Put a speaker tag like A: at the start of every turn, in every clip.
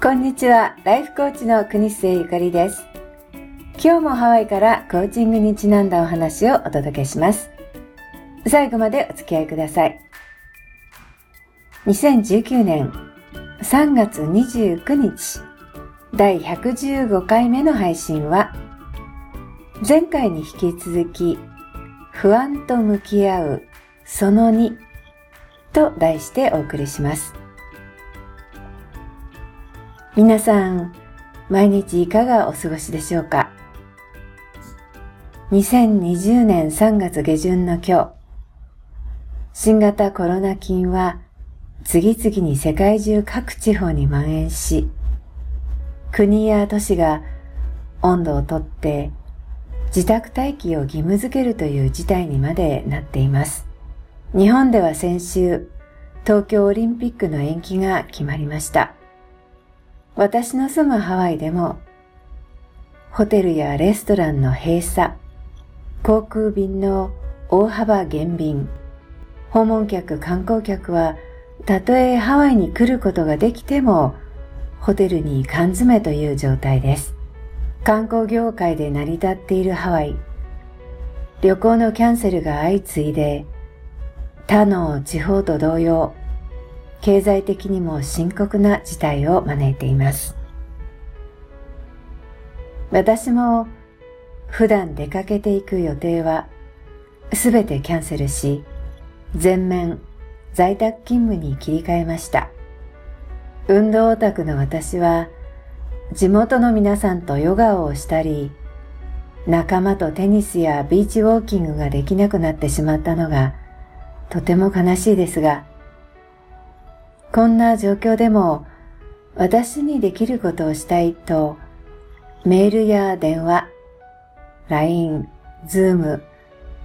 A: こんにちは、ライフコーチの国末ゆかりです。今日もハワイからコーチングにちなんだお話をお届けします。最後までお付き合いください。2019年3月29日第115回目の配信は前回に引き続き不安と向き合うその2と題してお送りします。皆さん、毎日いかがお過ごしでしょうか？2020年3月下旬の今日、新型コロナ菌は次々に世界中各地方に蔓延し、国や都市が温度をとって自宅待機を義務づけるという事態にまでなっています。日本では先週、東京オリンピックの延期が決まりました。私の住むハワイでも、ホテルやレストランの閉鎖、航空便の大幅減便、訪問客、観光客は、たとえハワイに来ることができても、ホテルに缶詰という状態です。観光業界で成り立っているハワイ、旅行のキャンセルが相次いで、他の地方と同様、経済的にも深刻な事態を招いています。私も普段出かけていく予定はすべてキャンセルし、全面在宅勤務に切り替えました。運動オタクの私は地元の皆さんとヨガをしたり、仲間とテニスやビーチウォーキングができなくなってしまったのがとても悲しいですが、こんな状況でも私にできることをしたいとメールや電話、LINE、Zoom、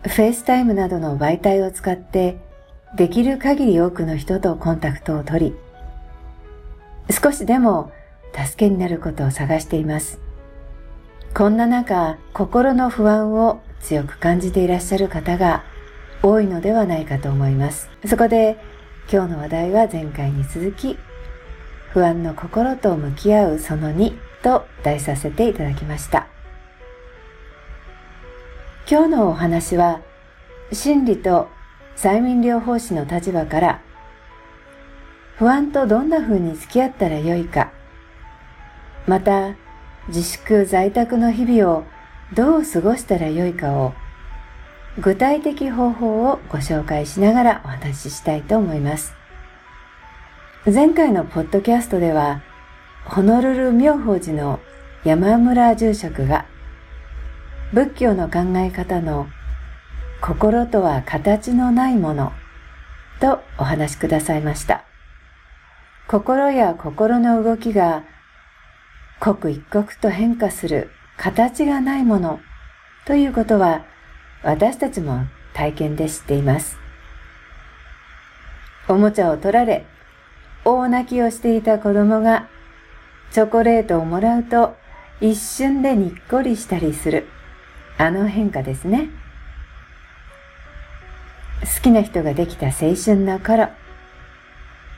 A: FaceTime などの媒体を使ってできる限り多くの人とコンタクトを取り、少しでも助けになることを探しています。こんな中、心の不安を強く感じていらっしゃる方が多いのではないかと思います。そこで今日の話題は前回に続き、不安の心と向き合うその2と題させていただきました。今日のお話は、心理と催眠療法士の立場から、不安とどんな風に付き合ったらよいか、また、自粛在宅の日々をどう過ごしたらよいかを具体的方法をご紹介しながらお話ししたいと思います。前回のポッドキャストでは、ホノルル妙法寺の山村住職が、仏教の考え方の心とは形のないものとお話しくださいました。心や心の動きが刻一刻と変化する形がないものということは私たちも体験で知っています。おもちゃを取られ、大泣きをしていた子供がチョコレートをもらうと一瞬でにっこりしたりする。あの変化ですね。好きな人ができた青春の頃、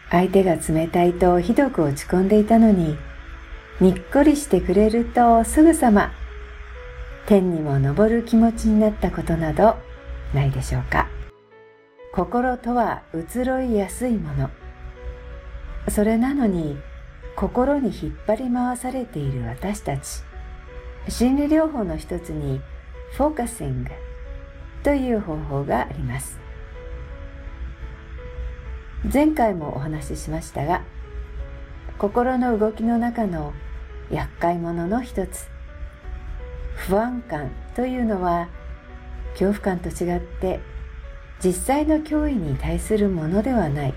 A: 相手が冷たいとひどく落ち込んでいたのに、にっこりしてくれるとすぐさま天にも昇る気持ちになったことなどないでしょうか。心とは移ろいやすいもの。それなのに心に引っ張り回されている私たち。心理療法の一つにフォーカシング。という方法があります。前回もお話ししましたが心の動きの中の厄介者の一つ。不安感というのは恐怖感と違って実際の脅威に対するものではない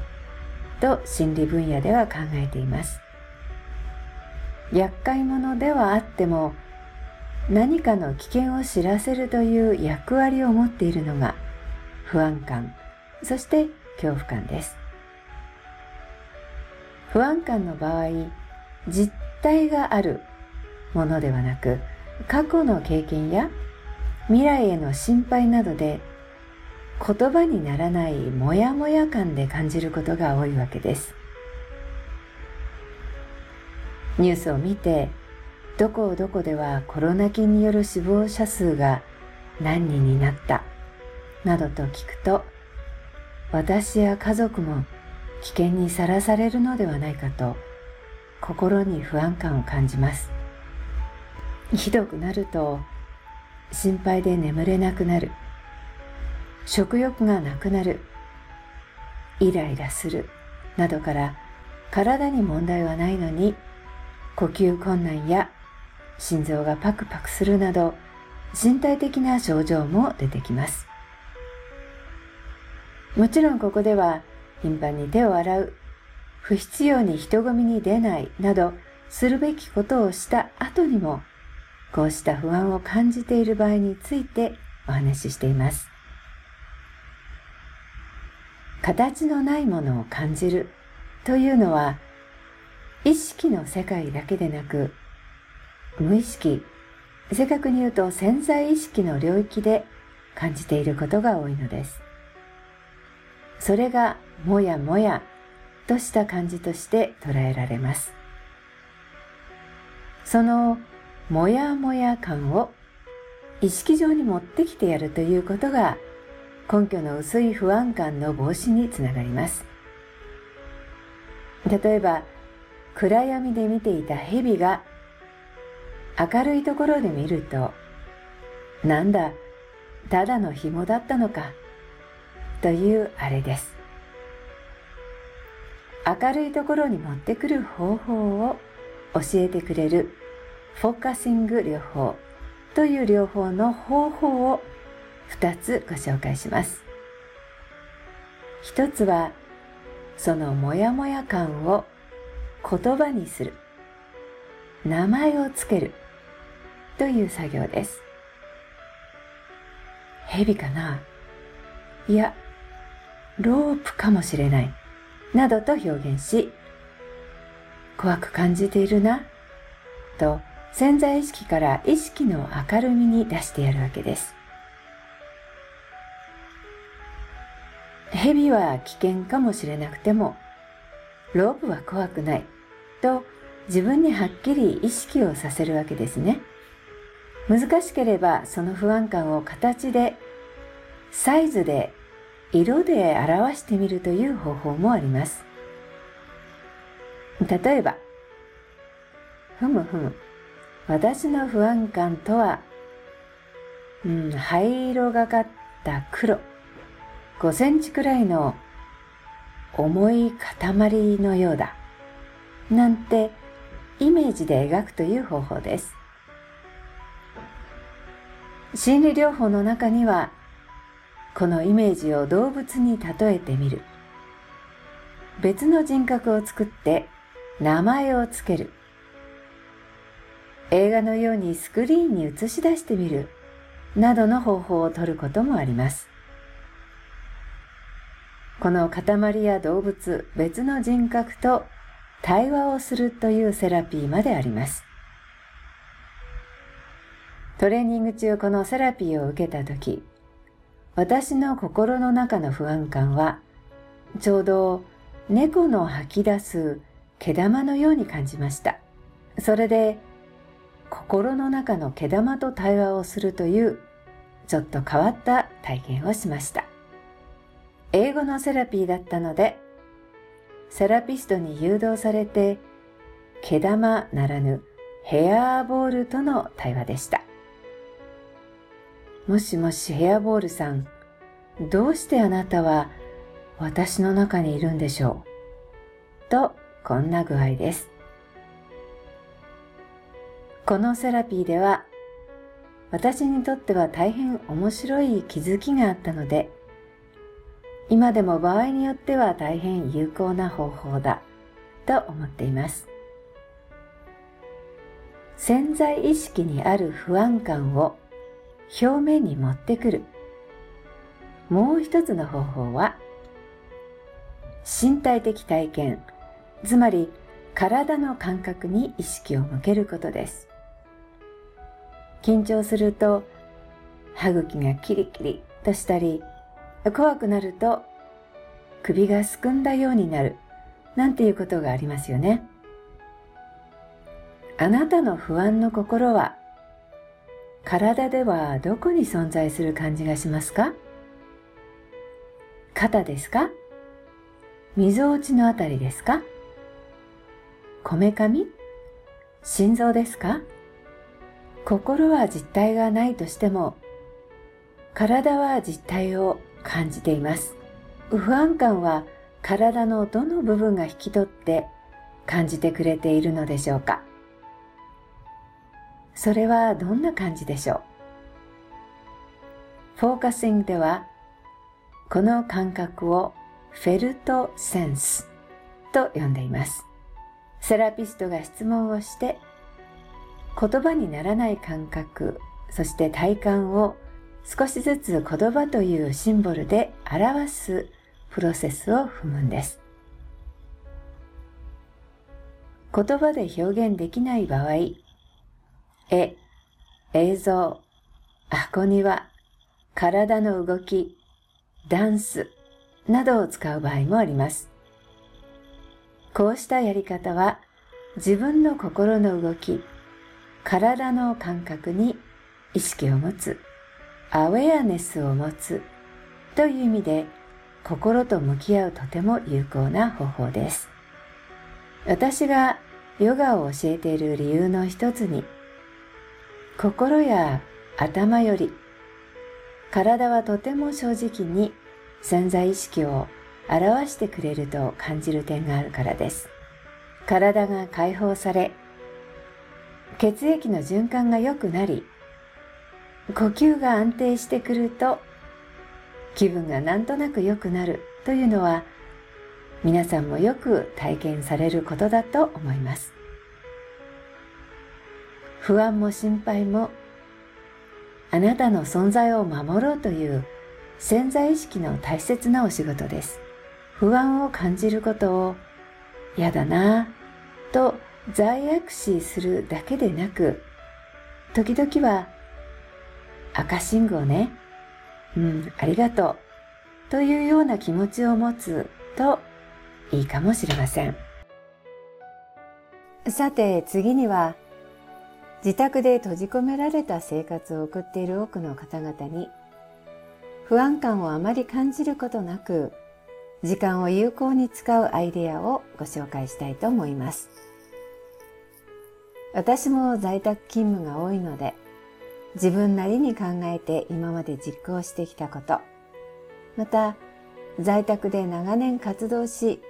A: と心理分野では考えています。厄介者ではあっても何かの危険を知らせるという役割を持っているのが不安感そして恐怖感です。不安感の場合実体があるものではなく過去の経験や未来への心配などで言葉にならないモヤモヤ感で感じることが多いわけです。ニュースを見て、どこどこではコロナ菌による死亡者数が何人になった、などと聞くと、私や家族も危険にさらされるのではないかと心に不安感を感じます。ひどくなると心配で眠れなくなる。食欲がなくなる。イライラする。などから体に問題はないのに呼吸困難や心臓がパクパクするなど身体的な症状も出てきます。もちろんここでは頻繁に手を洗う、不必要に人混みに出ないなどするべきことをした後にもこうした不安を感じている場合についてお話ししています。形のないものを感じるというのは意識の世界だけでなく無意識、正確に言うと潜在意識の領域で感じていることが多いのです。それがもやもやとした感じとして捉えられます。そのもやもや感を意識上に持ってきてやるということが根拠の薄い不安感の防止につながります。例えば、暗闇で見ていた蛇が明るいところで見ると、なんだ、ただの紐だったのか、というあれです。明るいところに持ってくる方法を教えてくれるフォーカシング療法という療法の方法を2つご紹介します。一つは、そのモヤモヤ感を言葉にする。名前をつける。という作業です。蛇かな？いや、ロープかもしれない。などと表現し、怖く感じているな、と潜在意識から意識の明るみに出してやるわけです。蛇は危険かもしれなくても、ロープは怖くない、と自分にはっきり意識をさせるわけですね。難しければその不安感を形で、サイズで、色で表してみるという方法もあります。例えば、ふむふむ、私の不安感とは、うん、灰色がかった黒。5センチくらいの重い塊のようだ。なんてイメージで描くという方法です。心理療法の中には、このイメージを動物に例えてみる。別の人格を作って名前をつける。映画のようにスクリーンに映し出してみる。などの方法をとることもあります。この塊や動物、別の人格と対話をするというセラピーまであります。トレーニング中このセラピーを受けたとき、私の心の中の不安感は、ちょうど猫の吐き出す毛玉のように感じました。それで、心の中の毛玉と対話をするという、ちょっと変わった体験をしました。英語のセラピーだったので、セラピストに誘導されて、毛玉ならぬヘアーボールとの対話でした。もしもしヘアボールさん、どうしてあなたは私の中にいるんでしょう？と、こんな具合です。このセラピーでは、私にとっては大変面白い気づきがあったので、今でも場合によっては大変有効な方法だと思っています。潜在意識にある不安感を表面に持ってくる。もう一つの方法は、身体的体験、つまり体の感覚に意識を向けることです。緊張すると歯茎がキリキリとしたり、怖くなると首がすくんだようになるなんていうことがありますよね。あなたの不安の心は体ではどこに存在する感じがしますか？肩ですか？溝落ちのあたりですか？こめかみ？心臓ですか？心は実体がないとしても、体は実体を感じています。不安感は体のどの部分が引き取って感じてくれているのでしょうかそれはどんな感じでしょうフォーカシングではこの感覚をフェルトセンスと呼んでいます。セラピストが質問をして言葉にならない感覚、そして体感を少しずつ言葉というシンボルで表すプロセスを踏むんです。言葉で表現できない場合、絵、映像、箱庭、体の動き、ダンスなどを使う場合もあります。こうしたやり方は自分の心の動き、体の感覚に意識を持つ、アウェアネスを持つという意味で心と向き合うとても有効な方法です。私がヨガを教えている理由の一つに、心や頭より体はとても正直に潜在意識を表してくれると感じる点があるからです。体が解放され、血液の循環が良くなり、呼吸が安定してくると気分がなんとなく良くなるというのは皆さんもよく体験されることだと思います。不安も心配もあなたの存在を守ろうという潜在意識の大切なお仕事です。不安を感じることを嫌だなぁと罪悪視するだけでなく、時々は赤信号ね、うん、ありがとうというような気持ちを持つといいかもしれません。さて次には自宅で閉じ込められた生活を送っている多くの方々に不安感をあまり感じることなく時間を有効に使うアイデアをご紹介したいと思います。私も在宅勤務が多いので自分なりに考えて今まで実行してきたこと、また在宅で長年活動し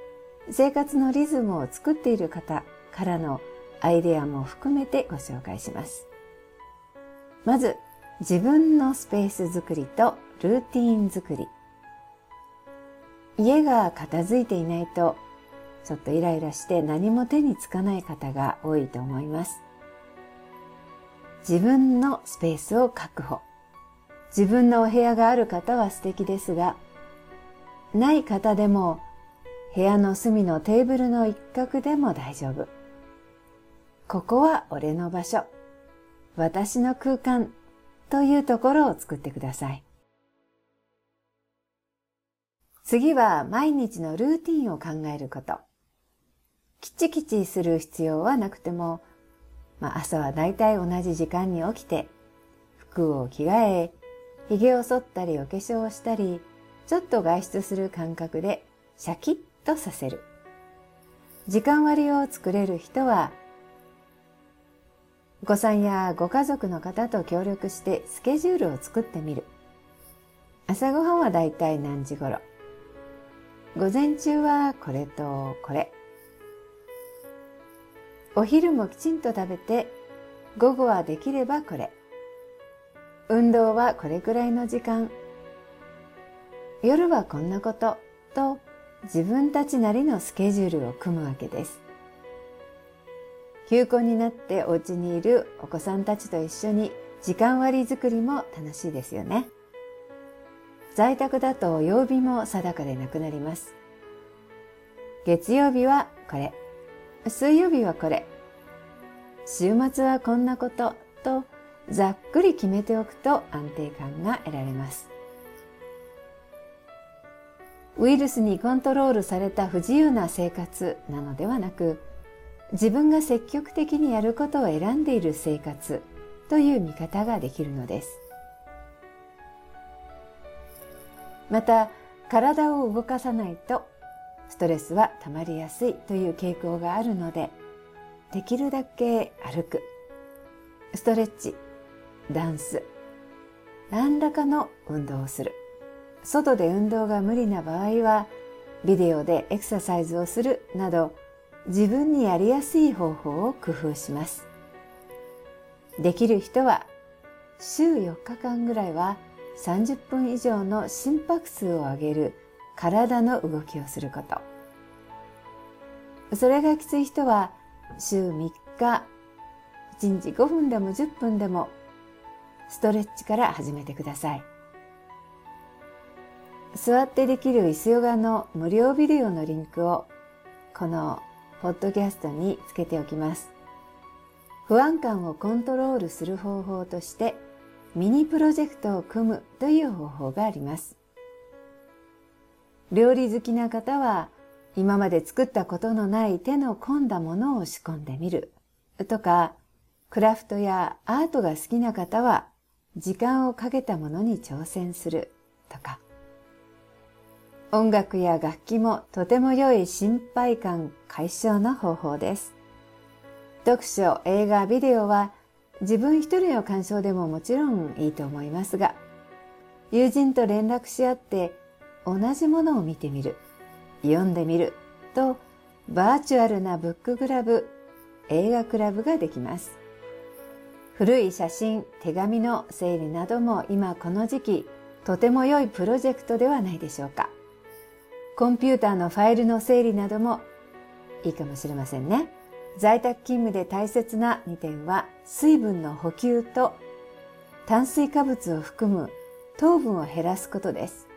A: 生活のリズムを作っている方からのアイデアも含めてご紹介します。まず、自分のスペース作りとルーティーン作り。家が片付いていないと、ちょっとイライラして何も手につかない方が多いと思います。自分のスペースを確保。自分のお部屋がある方は素敵ですが、ない方でも部屋の隅のテーブルの一角でも大丈夫。ここは俺の場所。私の空間というところを作ってください。次は毎日のルーティンを考えること。きちきちする必要はなくても、まあ、朝はだいたい同じ時間に起きて、服を着替え、髭を剃ったりお化粧をしたり、ちょっと外出する感覚でシャキッとさせる。時間割を作れる人はごさんやご家族の方と協力してスケジュールを作ってみる。朝ごはんはだいたい何時頃午前中はこれとこれ。お昼もきちんと食べて、午後はできればこれ。運動はこれくらいの時間。夜はこんなこと、と自分たちなりのスケジュールを組むわけです。休校になってお家にいるお子さんたちと一緒に時間割作りも楽しいですよね。在宅だと曜日も定かでなくなります。月曜日はこれ。水曜日はこれ。週末はこんなこととざっくり決めておくと安定感が得られます。ウイルスにコントロールされた不自由な生活なのではなく、自分が積極的にやることを選んでいる生活という見方ができるのです。また、体を動かさないとストレスは溜まりやすいという傾向があるので、できるだけ歩く、ストレッチ、ダンス、何らかの運動をする。外で運動が無理な場合は、ビデオでエクササイズをするなど、自分にやりやすい方法を工夫します。できる人は、週4日間ぐらいは30分以上の心拍数を上げる体の動きをすること。それがきつい人は、週3日、1日5分でも10分でも、ストレッチから始めてください。座ってできる椅子ヨガの無料ビデオのリンクをこのポッドキャストにつけておきます。不安感をコントロールする方法としてミニプロジェクトを組むという方法があります。料理好きな方は今まで作ったことのない手の込んだものを仕込んでみる。とか、クラフトやアートが好きな方は時間をかけたものに挑戦する。とか、音楽や楽器もとても良い心配感解消の方法です。読書、映画、ビデオは自分一人の鑑賞でももちろんいいと思いますが、友人と連絡し合って同じものを見てみる、読んでみるとバーチュアルなブッククラブ、映画クラブができます。古い写真、手紙の整理なども今この時期とても良いプロジェクトではないでしょうか。コンピューターのファイルの整理などもいいかもしれませんね。在宅勤務で大切な2点は水分の補給と炭水化物を含む糖分を減らすことです。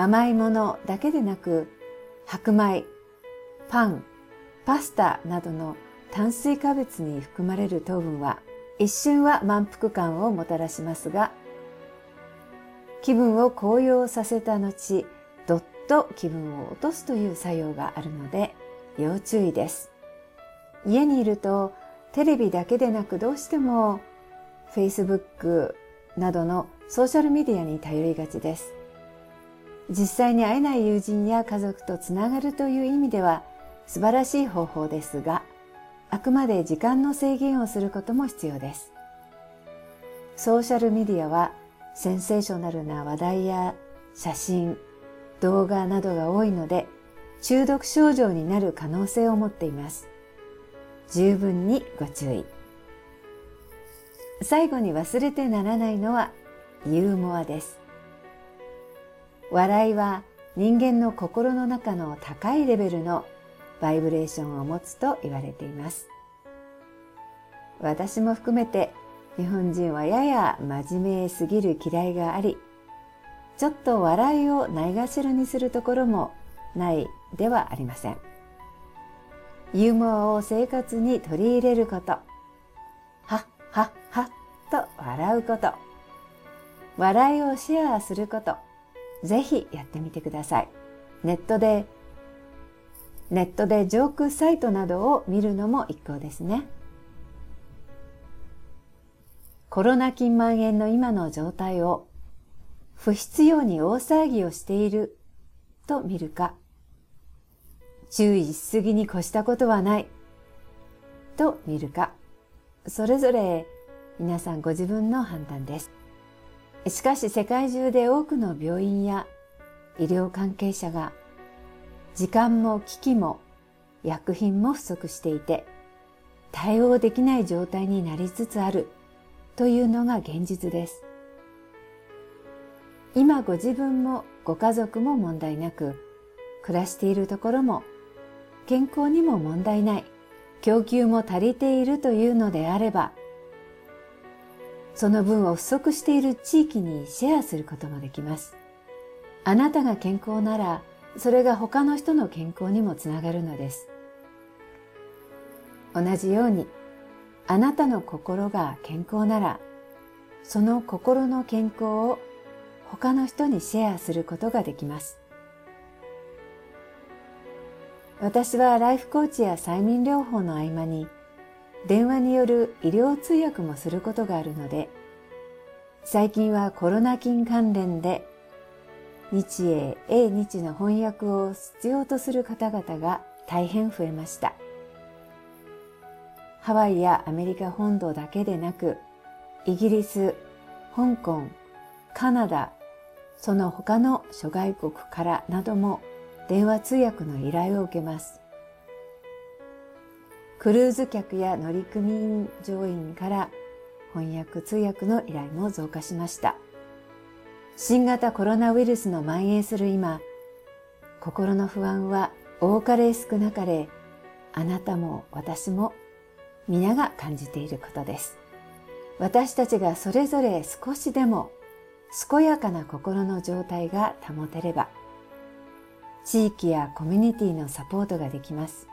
A: 甘いものだけでなく白米、パン、パスタなどの炭水化物に含まれる糖分は一瞬は満腹感をもたらしますが気分を高揚させた後どっと気分を落とすという作用があるので要注意です。家にいるとテレビだけでなくどうしても Facebook などのソーシャルメディアに頼りがちです。実際に会えない友人や家族とつながるという意味では素晴らしい方法ですが、あくまで時間の制限をすることも必要です。ソーシャルメディアはセンセーショナルな話題や写真、動画などが多いので中毒症状になる可能性を持っています。十分にご注意。最後に忘れてならないのはユーモアです。笑いは人間の心の中の高いレベルのバイブレーションを持つと言われています。私も含めて日本人はやや真面目すぎる嫌いがあり、ちょっと笑いをないがしろにするところもないではありません。ユーモアを生活に取り入れること。はっはっはっと笑うこと。笑いをシェアすること。ぜひやってみてください。ネットで、ネットでジョークサイトなどを見るのも一向ですね。コロナ菌蔓延の今の状態を不必要に大騒ぎをしていると見るか、注意しすぎに越したことはないと見るか、それぞれ皆さんご自分の判断です。しかし世界中で多くの病院や医療関係者が時間も機器も薬品も不足していて対応できない状態になりつつあるというのが現実です。今ご自分もご家族も問題なく、暮らしているところも健康にも問題ない、供給も足りているというのであれば、その分を不足している地域にシェアすることもできます。あなたが健康なら、それが他の人の健康にもつながるのです。同じように、あなたの心が健康なら、その心の健康を他の人にシェアすることができます。私はライフコーチや催眠療法の合間に電話による医療通訳もすることがあるので、最近はコロナ菌関連で日英英日の翻訳を必要とする方々が大変増えました。ハワイやアメリカ本土だけでなく、イギリス、香港、カナダ、その他の諸外国からなども電話通訳の依頼を受けます。クルーズ客や乗組員乗員から翻訳通訳の依頼も増加しました。新型コロナウイルスの蔓延する今、心の不安は多かれ少なかれ、あなたも私も皆が感じていることです。私たちがそれぞれ少しでも健やかな心の状態が保てれば、地域やコミュニティのサポートができます。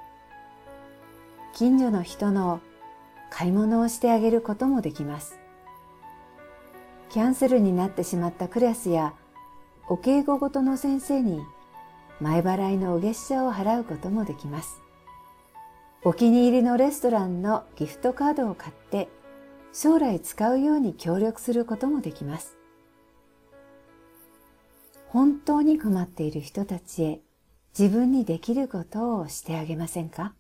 A: 近所の人の買い物をしてあげることもできます。キャンセルになってしまったクラスやお稽古ごとの先生に前払いのお月謝を払うこともできます。お気に入りのレストランのギフトカードを買って将来使うように協力することもできます。本当に困っている人たちへ自分にできることをしてあげませんか？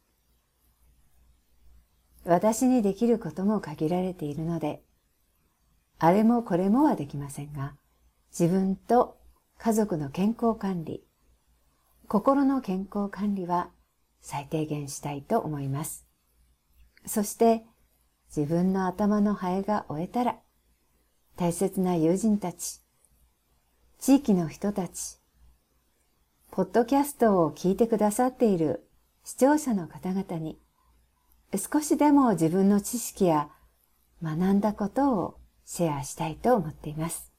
A: 私にできることも限られているので、あれもこれもはできませんが、自分と家族の健康管理、心の健康管理は最低限したいと思います。そして自分の頭のハエが終えたら、大切な友人たち、地域の人たち、ポッドキャストを聞いてくださっている視聴者の方々に、少しでも自分の知識や学んだことをシェアしたいと思っています。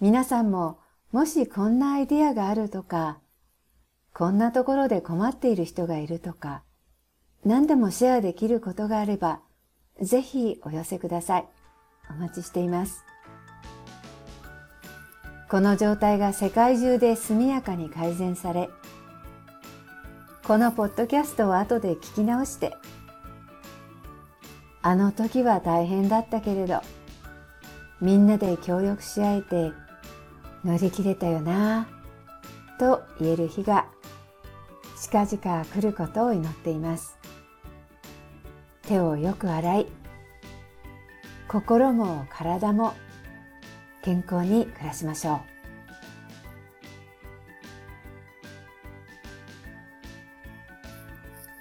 A: 皆さんももしこんなアイディアがあるとか、こんなところで困っている人がいるとか、何でもシェアできることがあれば、ぜひお寄せください。お待ちしています。この状態が世界中で速やかに改善され、このポッドキャストを後で聞き直して、あの時は大変だったけれど、みんなで協力し合えて乗り切れたよなと言える日が近々来ることを祈っています。手をよく洗い、心も体も健康に暮らしましょう。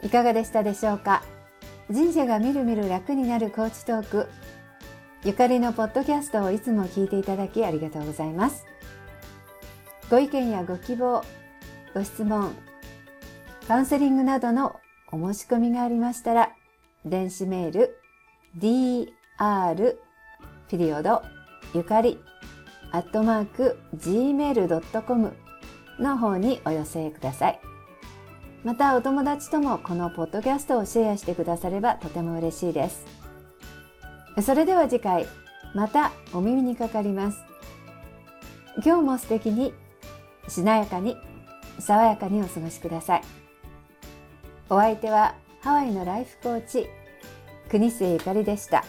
A: いかがでしたでしょうか？人生がみるみる楽になるコーチトーク。ゆかりのポッドキャストをいつも聞いていただきありがとうございます。ご意見やご希望、ご質問、カウンセリングなどのお申し込みがありましたら、電子メール、dr ピリオドゆかりアットマーク gmail.com の方にお寄せください。またお友達ともこのポッドキャストをシェアしてくださればとても嬉しいです。それでは次回、またお耳にかかります。今日も素敵に、しなやかに、爽やかにお過ごしください。お相手はハワイのライフコーチ、国末ゆかりでした。